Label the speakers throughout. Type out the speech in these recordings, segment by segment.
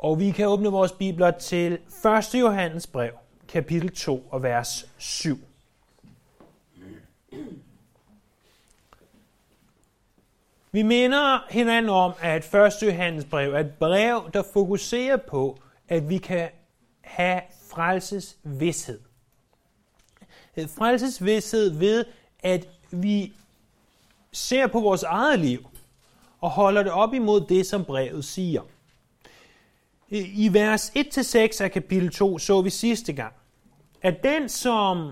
Speaker 1: Og vi kan åbne vores bibler til 1. Johannes brev, kapitel 2 og vers 7. Vi minder hinanden om, at 1. Johannes brev er et brev, der fokuserer på, at vi kan have frelsesvidshed. Frelsesvidshed ved, at vi ser på vores eget liv og holder det op imod det, som brevet siger. I vers 1-6 af kapitel 2 så vi sidste gang, at den, som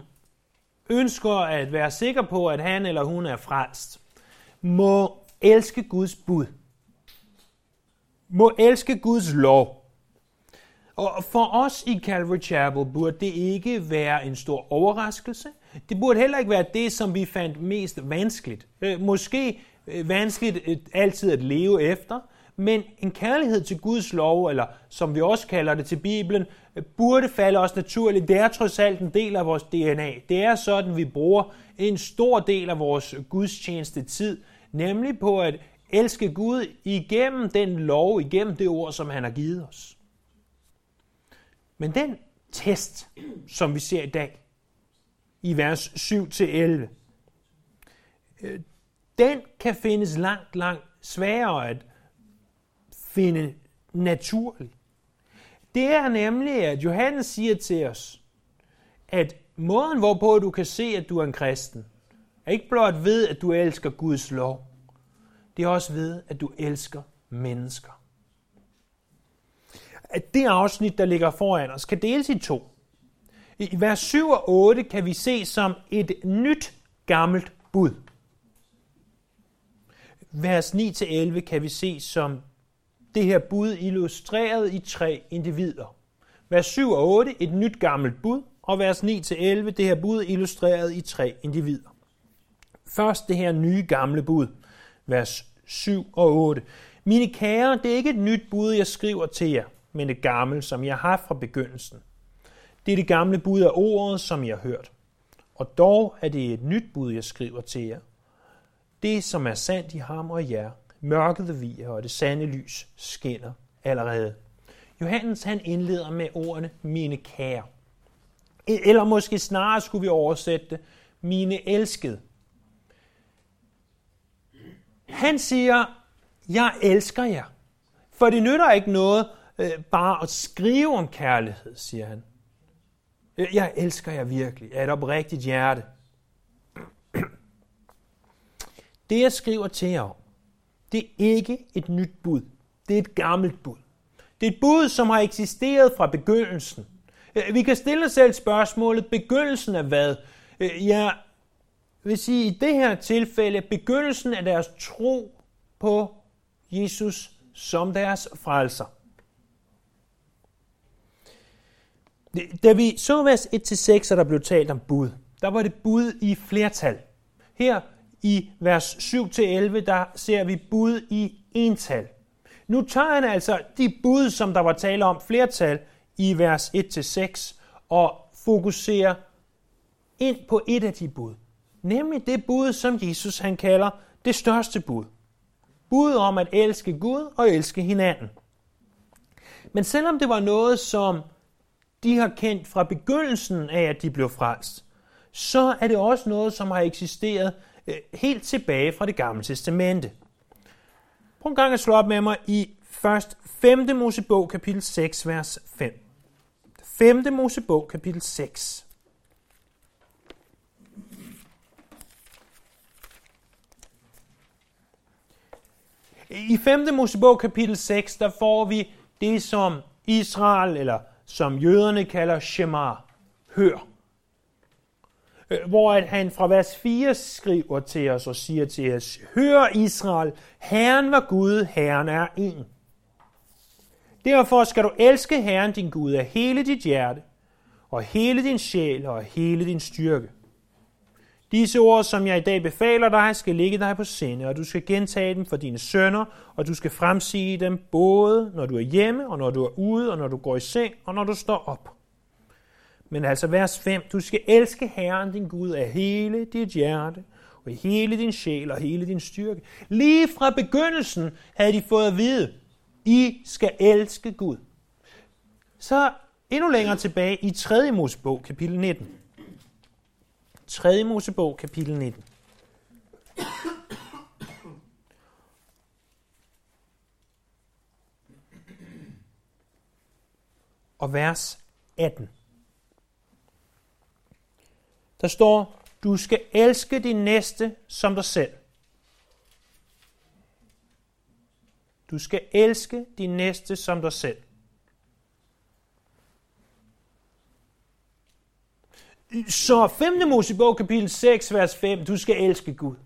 Speaker 1: ønsker at være sikker på, at han eller hun er frelst, må elske Guds bud. Må elske Guds lov. Og for os i Calvary Chapel burde det ikke være en stor overraskelse. Det burde heller ikke være det, som vi fandt mest vanskeligt. Øh, måske øh, vanskeligt øh, altid at leve efter, men en kærlighed til Guds lov, eller som vi også kalder det til Bibelen, øh, burde falde os naturligt. Det er trods alt en del af vores DNA. Det er sådan, vi bruger en stor del af vores gudstjeneste tid, nemlig på at elske Gud igennem den lov, igennem det ord, som han har givet os. Men den test, som vi ser i dag, i vers 7-11, øh, den kan findes langt, langt sværere at finde naturlig. Det er nemlig, at Johannes siger til os, at måden, hvorpå du kan se, at du er en kristen, er ikke blot ved, at du elsker Guds lov. Det er også ved, at du elsker mennesker. At det afsnit, der ligger foran os, kan deles i to. I vers 7 og 8 kan vi se som et nyt gammelt bud. Vers 9-11 kan vi se som det her bud illustreret i tre individer. Vers 7 og 8, et nyt gammelt bud, og vers 9-11, det her bud illustreret i tre individer. Først det her nye gamle bud, vers 7 og 8. Mine kære, det er ikke et nyt bud, jeg skriver til jer, men et gammelt, som jeg har fra begyndelsen. Det er det gamle bud af ordet, som jeg har hørt. Og dog er det et nyt bud, jeg skriver til jer. Det, som er sandt i ham og jer, mørket viger, og det sande lys skinner allerede. Johannes han indleder med ordene, mine kære. Eller måske snarere skulle vi oversætte det, mine elskede. Han siger, jeg elsker jer. For det nytter ikke noget øh, bare at skrive om kærlighed, siger han. Øh, jeg elsker jer virkelig af et oprigtigt hjerte. Det jeg skriver til jer om, det er ikke et nyt bud. Det er et gammelt bud. Det er et bud, som har eksisteret fra begyndelsen. Øh, vi kan stille os selv spørgsmålet, begyndelsen af hvad? Øh, ja, jeg vil sige, i det her tilfælde, begyndelsen af deres tro på Jesus som deres frelser. Da vi så vers 1-6, der blev talt om bud, der var det bud i flertal. Her i vers 7-11, der ser vi bud i ental. Nu tager han altså de bud, som der var tale om flertal i vers 1-6, og fokuserer ind på et af de bud. Nemlig det bud, som Jesus han kalder det største bud. Bud om at elske Gud og elske hinanden. Men selvom det var noget, som de har kendt fra begyndelsen af, at de blev frelst, så er det også noget, som har eksisteret Øh, helt tilbage fra det gamle testamente. Prøv en gang at slå op med mig i først 5. Mosebog, kapitel 6, vers 5. 5. Mosebog, kapitel 6. I 5. Mosebog kapitel 6, der får vi det, som Israel, eller som jøderne kalder Shema, hør. Øh, hvor at han fra vers 4 skriver til os og siger til os, Hør Israel, Herren var Gud, Herren er en. Derfor skal du elske Herren din Gud af hele dit hjerte, og hele din sjæl og hele din styrke. Disse ord, som jeg i dag befaler dig, skal ligge dig på sinde, og du skal gentage dem for dine sønner, og du skal fremsige dem både, når du er hjemme, og når du er ude, og når du går i seng, og når du står op. Men altså vers 5, du skal elske Herren din Gud af hele dit hjerte, og hele din sjæl og hele din styrke. Lige fra begyndelsen havde de fået at vide, I skal elske Gud. Så endnu længere tilbage i 3. Mosebog, kapitel 19. 3. Mosebog, kapitel 19. Og vers 18. Der står, du skal elske din næste som dig selv. Du skal elske din næste som dig selv. Så 5. Mosebog kapitel 6, vers 5, du skal elske Gud.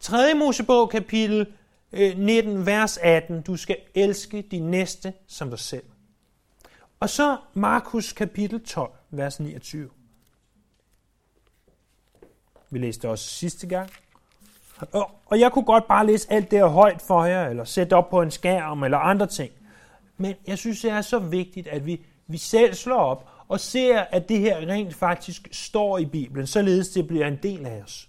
Speaker 1: 3. Mosebog kapitel øh, 19, vers 18, du skal elske din næste som dig selv. Og så Markus kapitel 12, vers 29. Vi læste også sidste gang. Og, og jeg kunne godt bare læse alt det her højt for jer, eller sætte op på en skærm, eller andre ting. Men jeg synes, det er så vigtigt, at vi, vi selv slår op og ser, at det her rent faktisk står i Bibelen, således det bliver en del af os.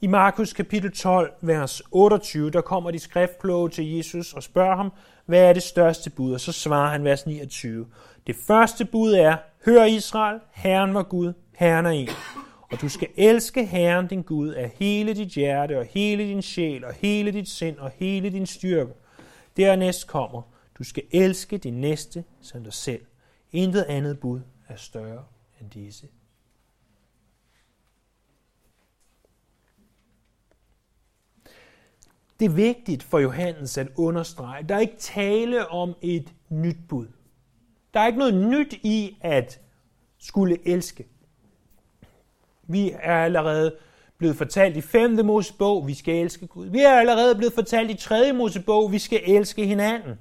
Speaker 1: I Markus kapitel 12, vers 28, der kommer de skriftkloge til Jesus og spørger ham, hvad er det største bud? Og så svarer han vers 29. Det første bud er, hør Israel, Herren var Gud, Herren er en. Og du skal elske Herren din Gud af hele dit hjerte og hele din sjæl og hele dit sind og hele din styrke. Dernæst kommer, du skal elske din næste som dig selv. Intet andet bud er større end disse. Det er vigtigt for Johannes at understrege, der er ikke tale om et nyt bud. Der er ikke noget nyt i at skulle elske. Vi er allerede blevet fortalt i 5. Mosebog, vi skal elske Gud. Vi er allerede blevet fortalt i 3. Mosebog, vi skal elske hinanden.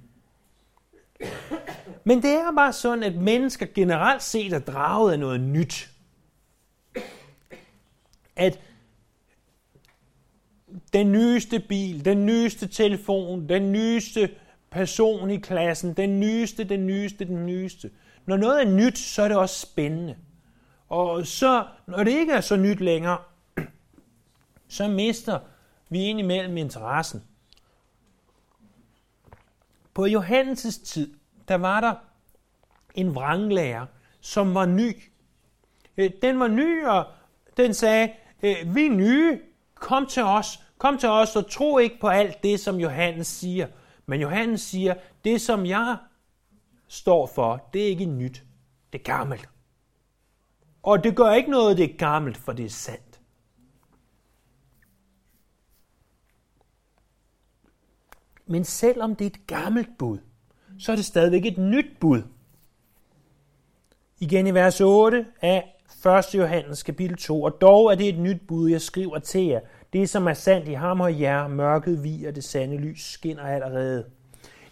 Speaker 1: Men det er bare sådan, at mennesker generelt set er draget af noget nyt. At den nyeste bil, den nyeste telefon, den nyeste person i klassen, den nyeste, den nyeste, den nyeste. Når noget er nyt, så er det også spændende. Og så, når det ikke er så nyt længere, så mister vi indimellem interessen. På Johannes' tid, der var der en vranglærer, som var ny. Øh, den var ny, og den sagde, øh, vi er nye, kom til os, kom til os og tro ikke på alt det, som Johannes siger. Men Johannes siger, det som jeg står for, det er ikke nyt, det er gammelt. Og det gør ikke noget, det er gammelt, for det er sandt. Men selvom det er et gammelt bud, så er det stadigvæk et nyt bud. Igen i vers 8 af 1. Johannes kapitel 2. Og dog er det et nyt bud, jeg skriver til jer. Det, som er sandt i ham og jer, mørket vi og det sande lys skinner allerede.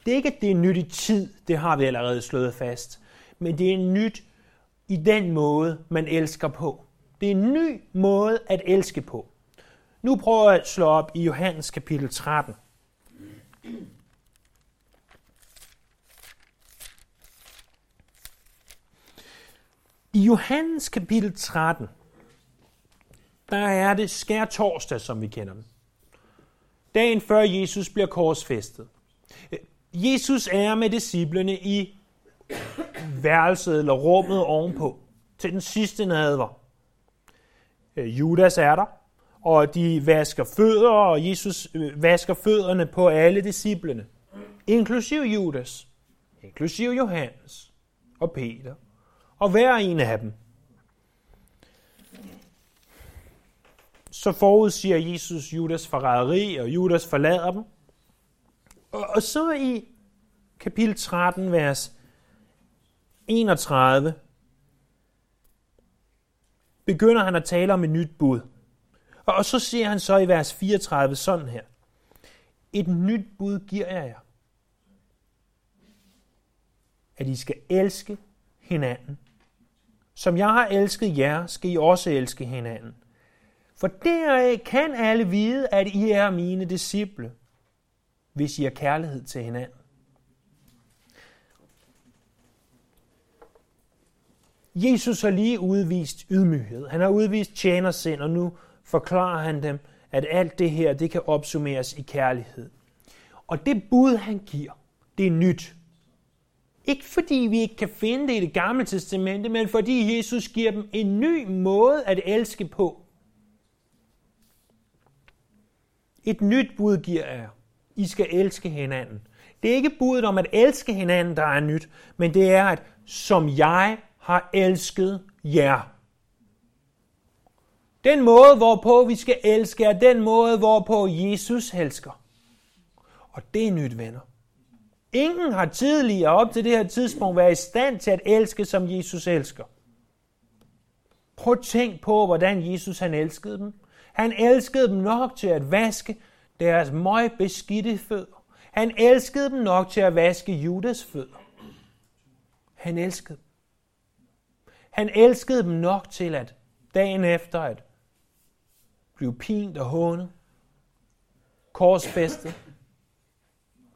Speaker 1: Det er ikke, at det er nyt i tid, det har vi allerede slået fast. Men det er nyt i den måde, man elsker på. Det er en ny måde at elske på. Nu prøver jeg at slå op i Johannes kapitel 13. I Johannes kapitel 13, der er det skær torsdag, som vi kender den. Dagen før Jesus bliver korsfæstet. Jesus er med disciplene i værelset eller rummet ovenpå til den sidste nadver. Øh, Judas er der, og de vasker fødder, og Jesus øh, vasker fødderne på alle disciplene, inklusiv Judas, inklusiv Johannes og Peter, og hver en af dem. Så forudsiger Jesus Judas forræderi, og Judas forlader dem. Og, og så i kapitel 13, vers 31 begynder han at tale om et nyt bud. Og så siger han så i vers 34 sådan her. Et nyt bud giver jeg jer. At I skal elske hinanden. Som jeg har elsket jer, skal I også elske hinanden. For deraf kan alle vide, at I er mine disciple, hvis I har kærlighed til hinanden. Jesus har lige udvist ydmyghed. Han har udvist tjenersind, og nu forklarer han dem, at alt det her, det kan opsummeres i kærlighed. Og det bud, han giver, det er nyt. Ikke fordi vi ikke kan finde det i det gamle testamente, men fordi Jesus giver dem en ny måde at elske på. Et nyt bud giver jer. I skal elske hinanden. Det er ikke budet om at elske hinanden, der er nyt, men det er, at som jeg har elsket jer. Den måde, hvorpå vi skal elske, er den måde, hvorpå Jesus elsker. Og det er nyt, venner. Ingen har tidligere op til det her tidspunkt været i stand til at elske, som Jesus elsker. Prøv at tænk på, hvordan Jesus han elskede dem. Han elskede dem nok til at vaske deres beskidte fødder. Han elskede dem nok til at vaske Judas fødder. Han elskede dem. Han elskede dem nok til at dagen efter at blive pint og hånet, korsfæstet,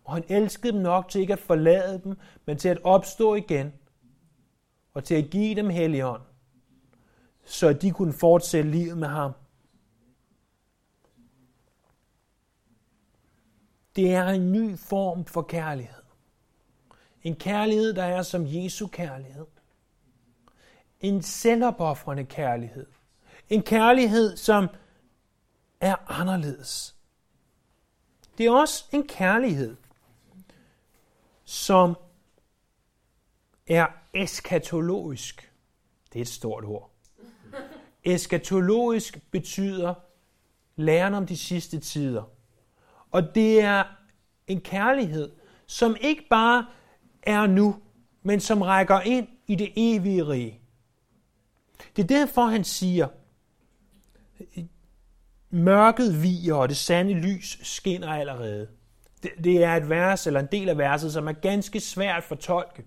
Speaker 1: og han elskede dem nok til ikke at forlade dem, men til at opstå igen, og til at give dem helligånd, så de kunne fortsætte livet med ham. Det er en ny form for kærlighed. En kærlighed, der er som Jesu kærlighed. En selvopoffrende kærlighed. En kærlighed, som er anderledes. Det er også en kærlighed, som er eskatologisk. Det er et stort ord. Eskatologisk betyder læren om de sidste tider. Og det er en kærlighed, som ikke bare er nu, men som rækker ind i det evige rige. Det er derfor, han siger, mørket viger, og det sande lys skinner allerede. Det, det er et vers, eller en del af verset, som er ganske svært at fortolke.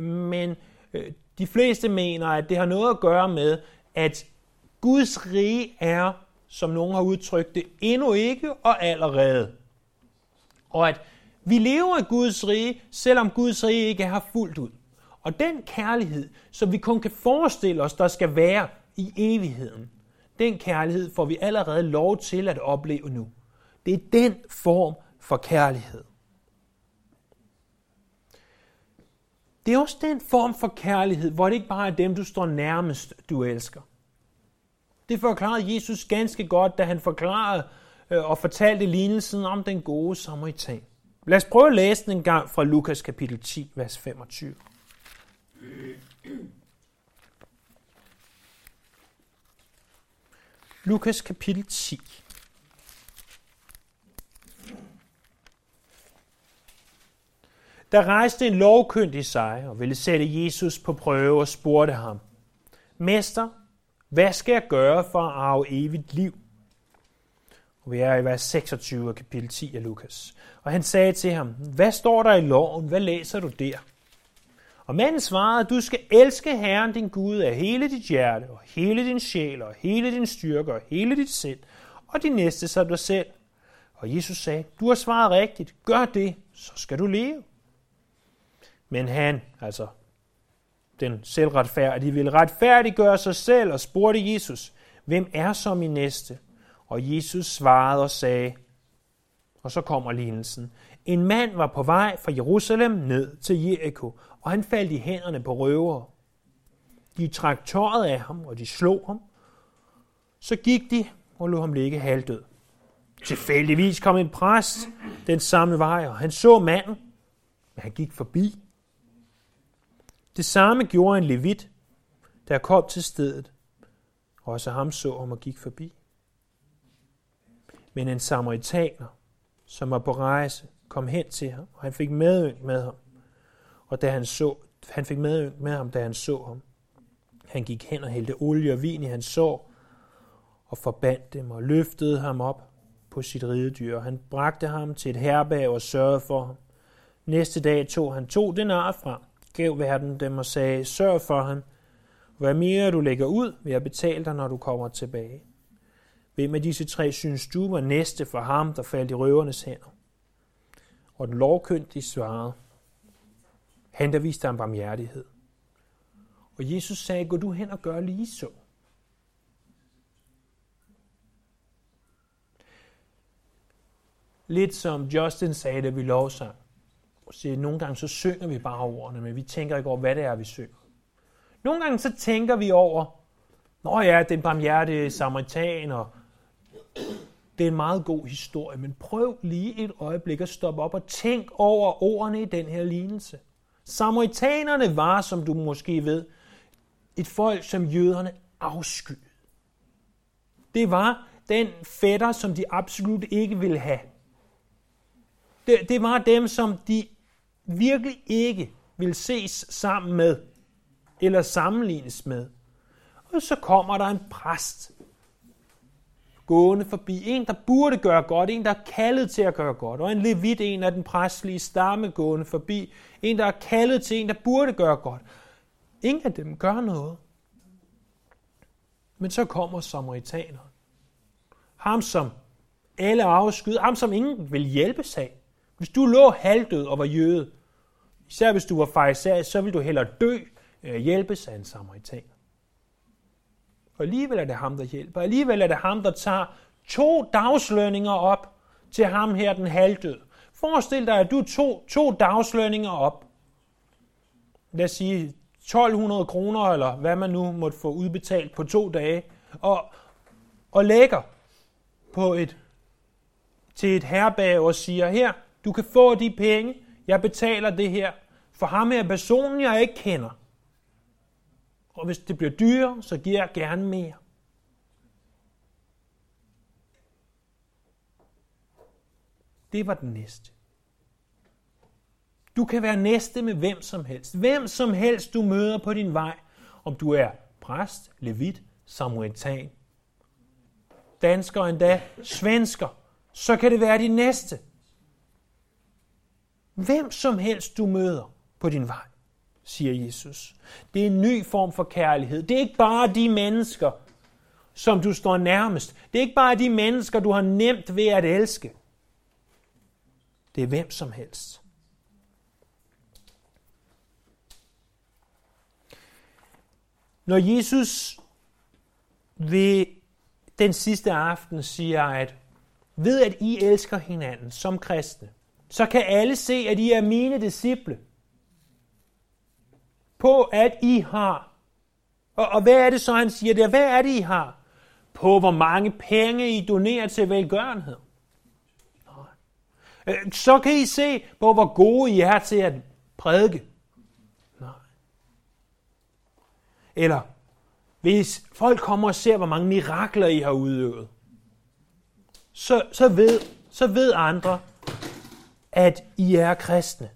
Speaker 1: Men øh, de fleste mener, at det har noget at gøre med, at Guds rige er, som nogen har udtrykt det, endnu ikke og allerede. Og at vi lever i Guds rige, selvom Guds rige ikke er fuldt ud. Og den kærlighed, som vi kun kan forestille os, der skal være i evigheden, den kærlighed får vi allerede lov til at opleve nu. Det er den form for kærlighed. Det er også den form for kærlighed, hvor det ikke bare er dem, du står nærmest, du elsker. Det forklarede Jesus ganske godt, da han forklarede øh, og fortalte lignelsen om den gode samaritan. Lad os prøve at læse den en gang fra Lukas kapitel 10, vers 25. Lukas kapitel 10. Der rejste en lovkyndig sig og ville sætte Jesus på prøve og spurgte ham, Mester, hvad skal jeg gøre for at arve evigt liv? Og vi er i vers 26 af kapitel 10 af Lukas. Og han sagde til ham, hvad står der i loven? Hvad læser du der? Og manden svarede, du skal elske Herren din Gud af hele dit hjerte, og hele din sjæl, og hele din styrke, og hele dit sind, og din næste som dig selv. Og Jesus sagde, du har svaret rigtigt, gør det, så skal du leve. Men han, altså den selvretfærdige, ville retfærdiggøre sig selv og spurgte Jesus, hvem er så min næste? Og Jesus svarede og sagde, og så kommer lignelsen, en mand var på vej fra Jerusalem ned til Jericho, og han faldt i hænderne på røvere. De trak tøjet af ham, og de slog ham. Så gik de og lod ham ligge halvdød. Tilfældigvis kom en præst den samme vej, og han så manden, men han gik forbi. Det samme gjorde en levit, der kom til stedet. Også ham så ham og gik forbi. Men en samaritaner, som var på rejse, kom hen til ham, og han fik medynk med ham. Og da han så, han fik medynk med ham, da han så ham. Han gik hen og hældte olie og vin i hans sår, og forbandt dem og løftede ham op på sit ridedyr. Han bragte ham til et herberg og sørgede for ham. Næste dag tog han to denar frem, gav verden dem og sagde, sørg for ham. Hvad mere du lægger ud, vil jeg betale dig, når du kommer tilbage. Hvem af disse tre synes du var næste for ham, der faldt i røvernes hænder? Og den lovkyndige svarede, han der viste ham barmhjertighed. Og Jesus sagde, gå du hen og gør lige så. Lidt som Justin sagde, da vi lovsang. Så nogle gange så synger vi bare ordene, men vi tænker ikke over, hvad det er, vi synger. Nogle gange så tænker vi over, Nå ja, den barmhjertige og det er en meget god historie, men prøv lige et øjeblik at stoppe op og tænk over ordene i den her lignelse. Samaritanerne var, som du måske ved, et folk, som jøderne afskyede. Det var den fætter, som de absolut ikke ville have. Det, det var dem, som de virkelig ikke vil ses sammen med, eller sammenlignes med. Og så kommer der en præst gående forbi. En, der burde gøre godt. En, der er kaldet til at gøre godt. Og en levit, en af den præstlige stamme gående forbi. En, der er kaldet til en, der burde gøre godt. Ingen af dem gør noget. Men så kommer samaritaneren. Ham, som alle afskyder. Ham, som ingen vil hjælpe sig. Hvis du lå halvdød og var jøde, især hvis du var fejser, så vil du hellere dø, øh, hjælpes af en samaritaner. Og alligevel er det ham, der hjælper. Alligevel er det ham, der tager to dagslønninger op til ham her, den halvdød. Forestil dig, at du tog to dagslønninger op. Lad os sige 1200 kroner, eller hvad man nu måtte få udbetalt på to dage, og, og lægger på et, til et herrebag og siger, her, du kan få de penge, jeg betaler det her, for ham her personen, jeg ikke kender. Og hvis det bliver dyrere, så giver jeg gerne mere. Det var den næste. Du kan være næste med hvem som helst. Hvem som helst du møder på din vej. Om du er præst, levit, samaritan, dansker endda, svensker, så kan det være din næste. Hvem som helst du møder på din vej siger Jesus. Det er en ny form for kærlighed. Det er ikke bare de mennesker, som du står nærmest. Det er ikke bare de mennesker, du har nemt ved at elske. Det er hvem som helst. Når Jesus ved den sidste aften siger, at ved at I elsker hinanden som kristne, så kan alle se, at I er mine disciple – på, at I har. Og, og hvad er det så, han siger der? Hvad er det, I har? På, hvor mange penge I donerer til velgørenhed. Nej. Øh, så kan I se på, hvor gode I er til at prædike. Nej. Eller hvis folk kommer og ser, hvor mange mirakler I har udøvet, så, så, ved, så ved andre, at I er kristne.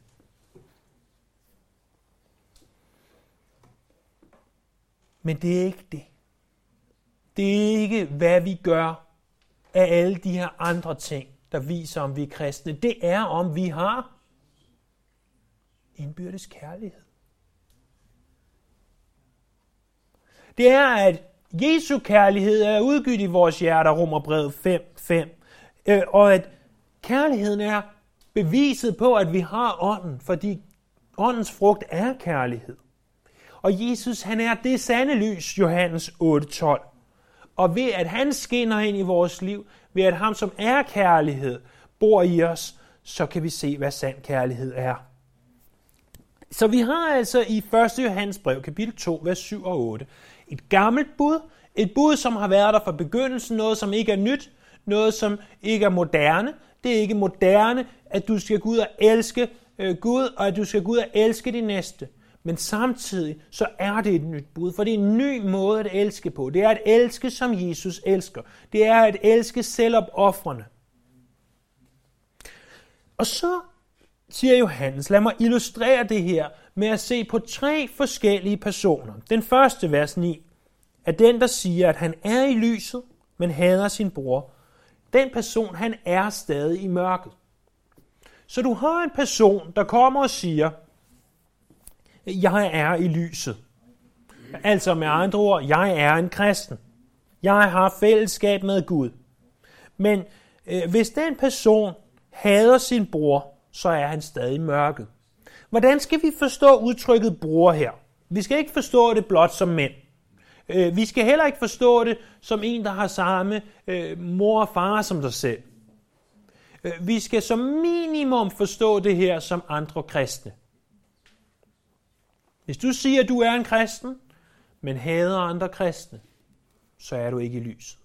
Speaker 1: Men det er ikke det. Det er ikke, hvad vi gør af alle de her andre ting, der viser, om vi er kristne. Det er, om vi har indbyrdes kærlighed. Det er, at Jesu kærlighed er udgivet i vores hjerter, Romerbrevet 5, 5. Øh, og at kærligheden er beviset på, at vi har ånden, fordi åndens frugt er kærlighed. Og Jesus, han er det sande lys, Johannes 8:12. Og ved at han skinner ind i vores liv, ved at ham, som er kærlighed, bor i os, så kan vi se, hvad sand kærlighed er. Så vi har altså i 1. Johannes brev, kapitel 2, vers 7 og 8, et gammelt bud, et bud, som har været der fra begyndelsen, noget, som ikke er nyt, noget, som ikke er moderne. Det er ikke moderne, at du skal gå ud og elske øh, Gud, og at du skal gå ud og elske din næste. Men samtidig så er det et nyt bud, for det er en ny måde at elske på. Det er at elske, som Jesus elsker. Det er at elske selvopoffrende. Og så siger Johannes, lad mig illustrere det her med at se på tre forskellige personer. Den første, vers 9, er den, der siger, at han er i lyset, men hader sin bror. Den person, han er stadig i mørket. Så du har en person, der kommer og siger, jeg er i lyset. Altså med andre ord, jeg er en kristen. Jeg har fællesskab med Gud. Men øh, hvis den person hader sin bror, så er han stadig mørket. Hvordan skal vi forstå udtrykket bror her? Vi skal ikke forstå det blot som mænd. Øh, vi skal heller ikke forstå det som en, der har samme øh, mor og far som dig selv. Øh, vi skal som minimum forstå det her som andre kristne. Hvis du siger, at du er en kristen, men hader andre kristne, så er du ikke i lyset.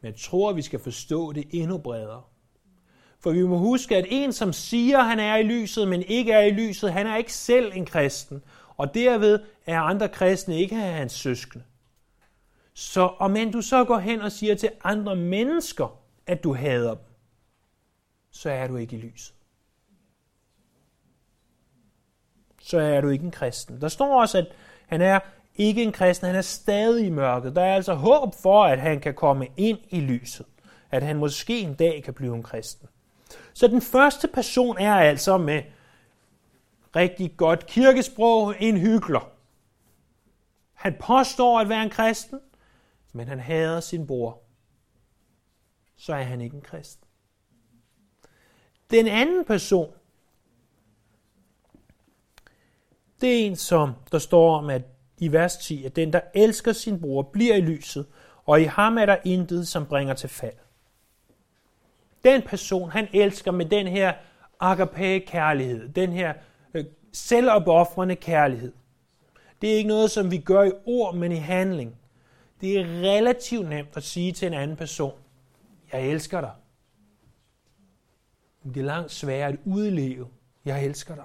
Speaker 1: Men jeg tror, at vi skal forstå det endnu bredere. For vi må huske, at en, som siger, at han er i lyset, men ikke er i lyset, han er ikke selv en kristen. Og derved er andre kristne ikke hans søskende. Så om end du så går hen og siger til andre mennesker, at du hader dem, så er du ikke i lyset. Så er du ikke en kristen. Der står også, at han er ikke en kristen, han er stadig i mørket. Der er altså håb for, at han kan komme ind i lyset. At han måske en dag kan blive en kristen. Så den første person er altså med rigtig godt kirkesprog en hyggelig. Han påstår at være en kristen, men han hader sin bror. Så er han ikke en kristen. Den anden person, det er en, som der står om, at i vers 10, at den, der elsker sin bror, bliver i lyset, og i ham er der intet, som bringer til fald. Den person, han elsker med den her agape-kærlighed, den her øh, selvopoffrende kærlighed. Det er ikke noget, som vi gør i ord, men i handling. Det er relativt nemt at sige til en anden person, jeg elsker dig. Men det er langt sværere at udleve, jeg elsker dig.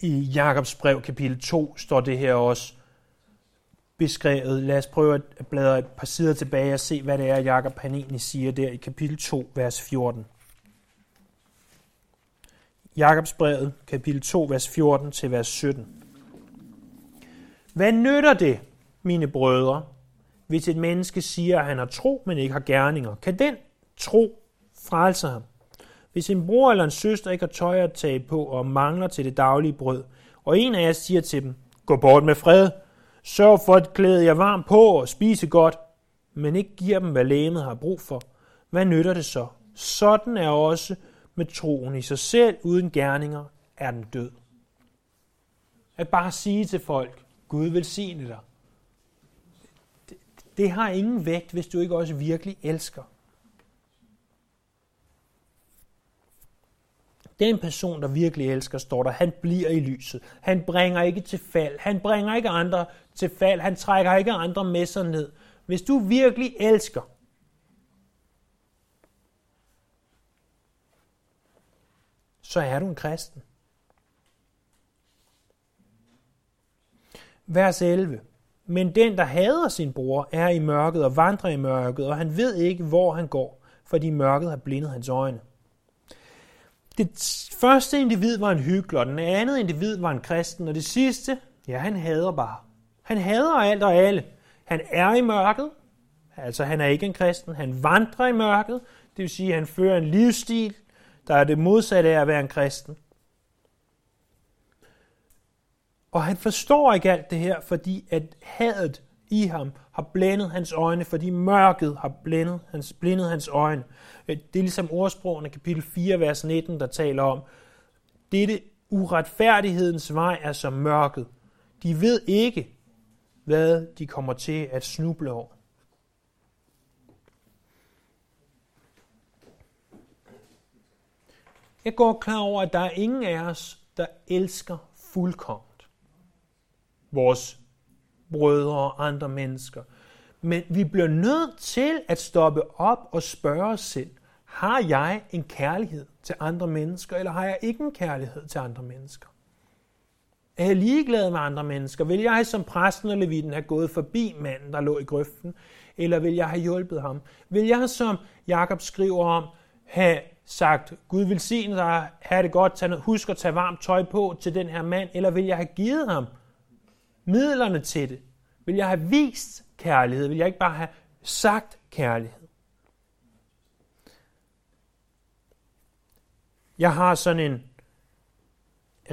Speaker 1: I Jakobs brev kapitel 2 står det her også beskrevet. Lad os prøve at bladre et par sider tilbage og se, hvad det er, Jakob han egentlig siger der i kapitel 2, vers 14. Jakobs brevet, kapitel 2, vers 14 til vers 17. Hvad nytter det, mine brødre, hvis et menneske siger, at han har tro, men ikke har gerninger? Kan den tro frelse ham? Hvis en bror eller en søster ikke har tøj at tage på og mangler til det daglige brød, og en af jer siger til dem, gå bort med fred, sørg for at klæde jer varmt på og spise godt, men ikke giver dem, hvad lægemet har brug for, hvad nytter det så? Sådan er også med troen i sig selv, uden gerninger, er den død. At bare sige til folk, Gud velsigne dig, det, det har ingen vægt, hvis du ikke også virkelig elsker. Den person, der virkelig elsker, står der, han bliver i lyset. Han bringer ikke til fald. Han bringer ikke andre til fald. Han trækker ikke andre med sig ned. Hvis du virkelig elsker, så er du en kristen. Vers 11. Men den, der hader sin bror, er i mørket og vandrer i mørket, og han ved ikke, hvor han går, fordi mørket har blindet hans øjne. Det første individ var en hyggelig, og den andet individ var en kristen, og det sidste, ja, han hader bare. Han hader alt og alle. Han er i mørket, altså han er ikke en kristen. Han vandrer i mørket, det vil sige, at han fører en livsstil, der er det modsatte af at være en kristen. Og han forstår ikke alt det her, fordi at hadet i ham har blændet hans øjne, fordi mørket har blændet hans, blindet hans øjne. Øh, det er ligesom ordsprogene kapitel 4, vers 19, der taler om, dette uretfærdighedens vej er som mørket. De ved ikke, hvad de kommer til at snuble over. Jeg går klar over, at der er ingen af os, der elsker fuldkomment vores brødre og andre mennesker. Men vi bliver nødt til at stoppe op og spørge os selv, har jeg en kærlighed til andre mennesker, eller har jeg ikke en kærlighed til andre mennesker? Er jeg ligeglad med andre mennesker? Vil jeg som præsten og levitten have gået forbi manden, der lå i grøften? Eller vil jeg have hjulpet ham? Vil jeg, som Jakob skriver om, have sagt, Gud vil sige dig, have det godt, husk at tage varmt tøj på til den her mand, eller vil jeg have givet ham midlerne til det? Vil jeg have vist kærlighed? Vil jeg ikke bare have sagt kærlighed? Jeg har sådan en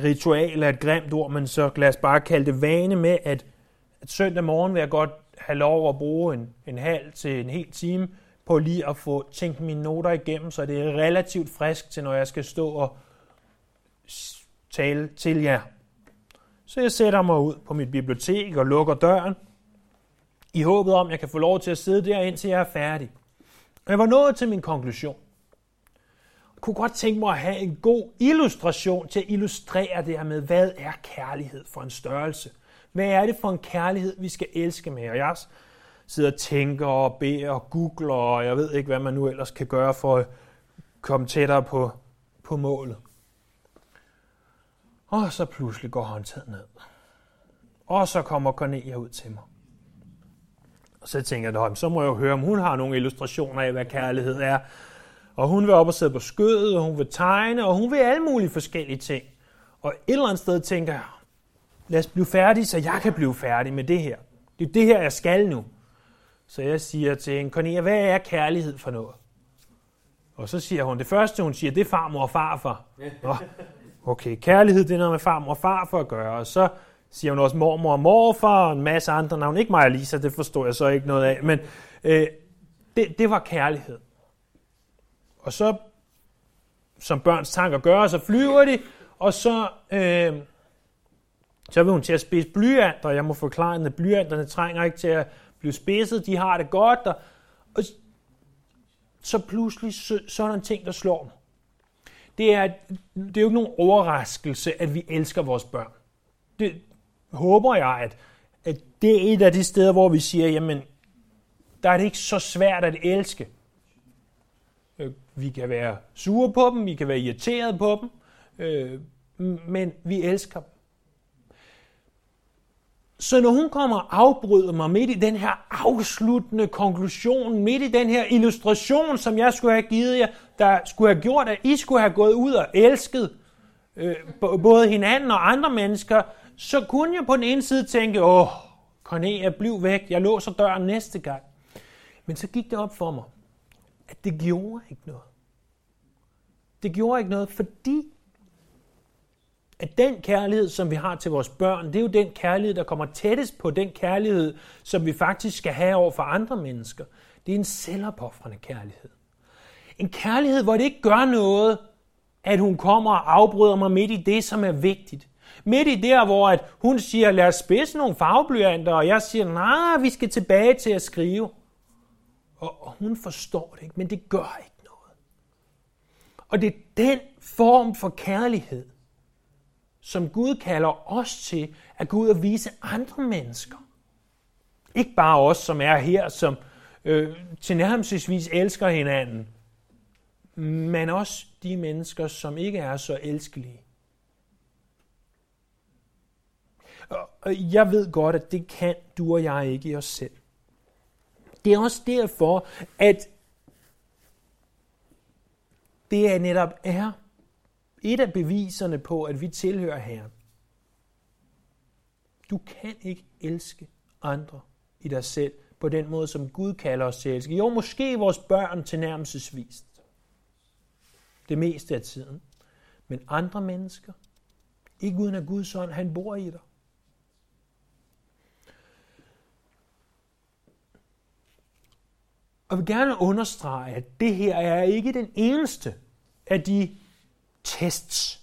Speaker 1: ritual af et grimt ord, men så lad os bare kalde det vane med, at, at søndag morgen vil jeg godt have lov at bruge en, en halv til en hel time på lige at få tænkt mine noter igennem, så det er relativt frisk til, når jeg skal stå og tale til jer. Så jeg sætter mig ud på mit bibliotek og lukker døren, i håbet om, at jeg kan få lov til at sidde der, indtil jeg er færdig. Jeg var nået til min konklusion. Jeg kunne godt tænke mig at have en god illustration til at illustrere det her med, hvad er kærlighed for en størrelse? Hvad er det for en kærlighed, vi skal elske med? Og jeg sidder og tænker og beder og googler, og jeg ved ikke, hvad man nu ellers kan gøre for at komme tættere på, på målet. Og så pludselig går håndtaget ned. Og så kommer Cornelia ud til mig. Og så tænker jeg, så må jeg jo høre, om hun har nogle illustrationer af, hvad kærlighed er. Og hun vil op og sidde på skødet, og hun vil tegne, og hun vil alle mulige forskellige ting. Og et eller andet sted tænker jeg, lad os blive færdige, så jeg kan blive færdig med det her. Det er det her, jeg skal nu. Så jeg siger til hende, Cornelia, hvad er kærlighed for noget? Og så siger hun, det første hun siger, det er farmor og farfar. Nå, okay, kærlighed det er noget med farmor og farfar at gøre. Og så siger hun også mormor og morfar og en masse andre navne. Ikke mig og Lisa, det forstår jeg så ikke noget af. Men øh, det, det var kærlighed. Og så, som børns tanker gør, så flyver de, og så, øh, så vil hun til at spise blyanter, og jeg må forklare, at blyanterne trænger ikke til at blive spidset, de har det godt, og, og så pludselig så, så er der en ting, der slår mig. Det er, det er jo ikke nogen overraskelse, at vi elsker vores børn. Det håber jeg, at, at det er et af de steder, hvor vi siger, jamen, der er det ikke så svært at elske. Øh, vi kan være sure på dem, vi kan være irriteret på dem, øh, men vi elsker dem. Så når hun kommer og afbryder mig midt i den her afsluttende konklusion, midt i den her illustration, som jeg skulle have givet jer, der skulle have gjort, at I skulle have gået ud og elsket øh, både hinanden og andre mennesker, så kunne jeg på den ene side tænke, åh, Cornelia, bliv væk, jeg låser døren næste gang. Men så gik det op for mig, at det gjorde ikke noget. Det gjorde ikke noget, fordi at den kærlighed, som vi har til vores børn, det er jo den kærlighed, der kommer tættest på den kærlighed, som vi faktisk skal have over for andre mennesker. Det er en selvopoffrende kærlighed. En kærlighed, hvor det ikke gør noget, at hun kommer og afbryder mig midt i det, som er vigtigt. Midt i der, hvor at hun siger, lad os spidse nogle farveblyanter, og jeg siger, nej, vi skal tilbage til at skrive. Og hun forstår det ikke, men det gør ikke noget. Og det er den form for kærlighed, som Gud kalder os til at gå ud og vise andre mennesker. Ikke bare os, som er her, som øh, tilnærmelsesvis elsker hinanden, men også de mennesker, som ikke er så elskelige. Og jeg ved godt, at det kan du og jeg ikke i os selv. Det er også derfor, at det er netop er et af beviserne på, at vi tilhører Herren. Du kan ikke elske andre i dig selv på den måde, som Gud kalder os til at elske. Jo, måske vores børn til nærmelsesvist. Det meste af tiden. Men andre mennesker, ikke uden at Guds ånd, han bor i dig. Og jeg vil gerne understrege, at det her er ikke den eneste af de tests.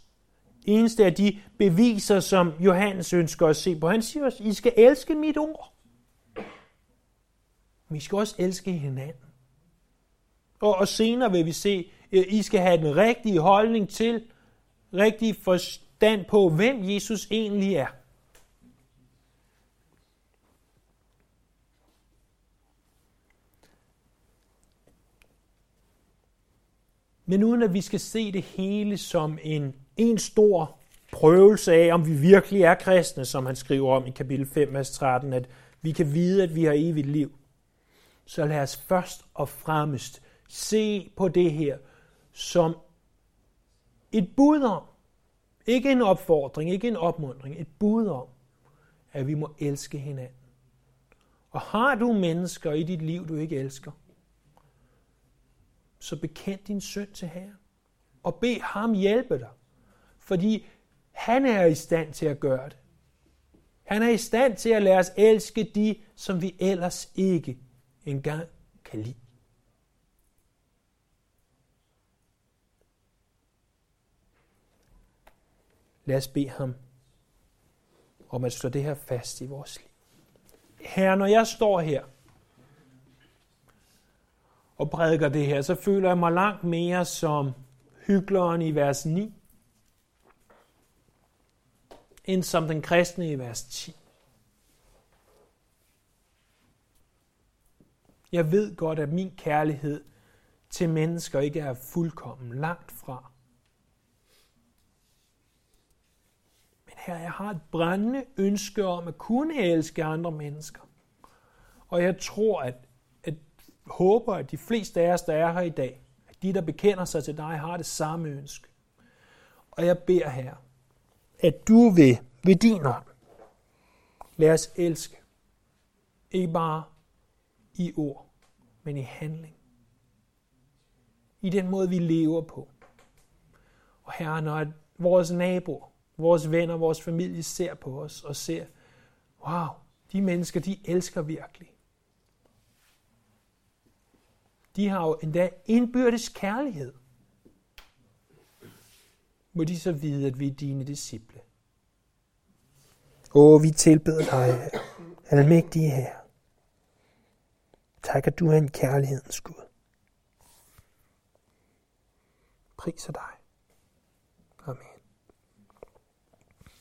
Speaker 1: Eneste af de beviser, som Johannes ønsker at se på. Han siger også, I skal elske mit ord. Men I skal også elske hinanden. Og, og senere vil vi se, at I skal have den rigtige holdning til, rigtig forstand på, hvem Jesus egentlig er. Men uden at vi skal se det hele som en, en stor prøvelse af, om vi virkelig er kristne, som han skriver om i kapitel 5, vers 13, at vi kan vide, at vi har evigt liv. Så lad os først og fremmest se på det her som et bud om, ikke en opfordring, ikke en opmundring, et bud om, at vi må elske hinanden. Og har du mennesker i dit liv, du ikke elsker, så bekend din synd til Herren. Og bed ham hjælpe dig. Fordi han er i stand til at gøre det. Han er i stand til at lade os elske de, som vi ellers ikke engang kan lide. Lad os bede ham om at slå det her fast i vores liv. Herre, når jeg står her og prædiker det her, så føler jeg mig langt mere som hykleren i vers 9, end som den kristne i vers 10. Jeg ved godt, at min kærlighed til mennesker ikke er fuldkommen langt fra. Men her, jeg har et brændende ønske om at kunne elske andre mennesker. Og jeg tror, at, at håber, at de fleste af os, der er her i dag, at de, der bekender sig til dig, har det samme ønske. Og jeg beder her, at du vil ved din ånd lad os elske. Ikke bare i ord, men i handling. I den måde, vi lever på. Og her, når vores naboer, vores venner, vores familie ser på os og ser, wow, de mennesker, de elsker virkelig. De har jo endda indbyrdes kærlighed. Må de så vide, at vi er dine disciple. Åh, vi tilbeder dig, almægtige her. Tak, at du er en kærlighedens Gud. Priser dig.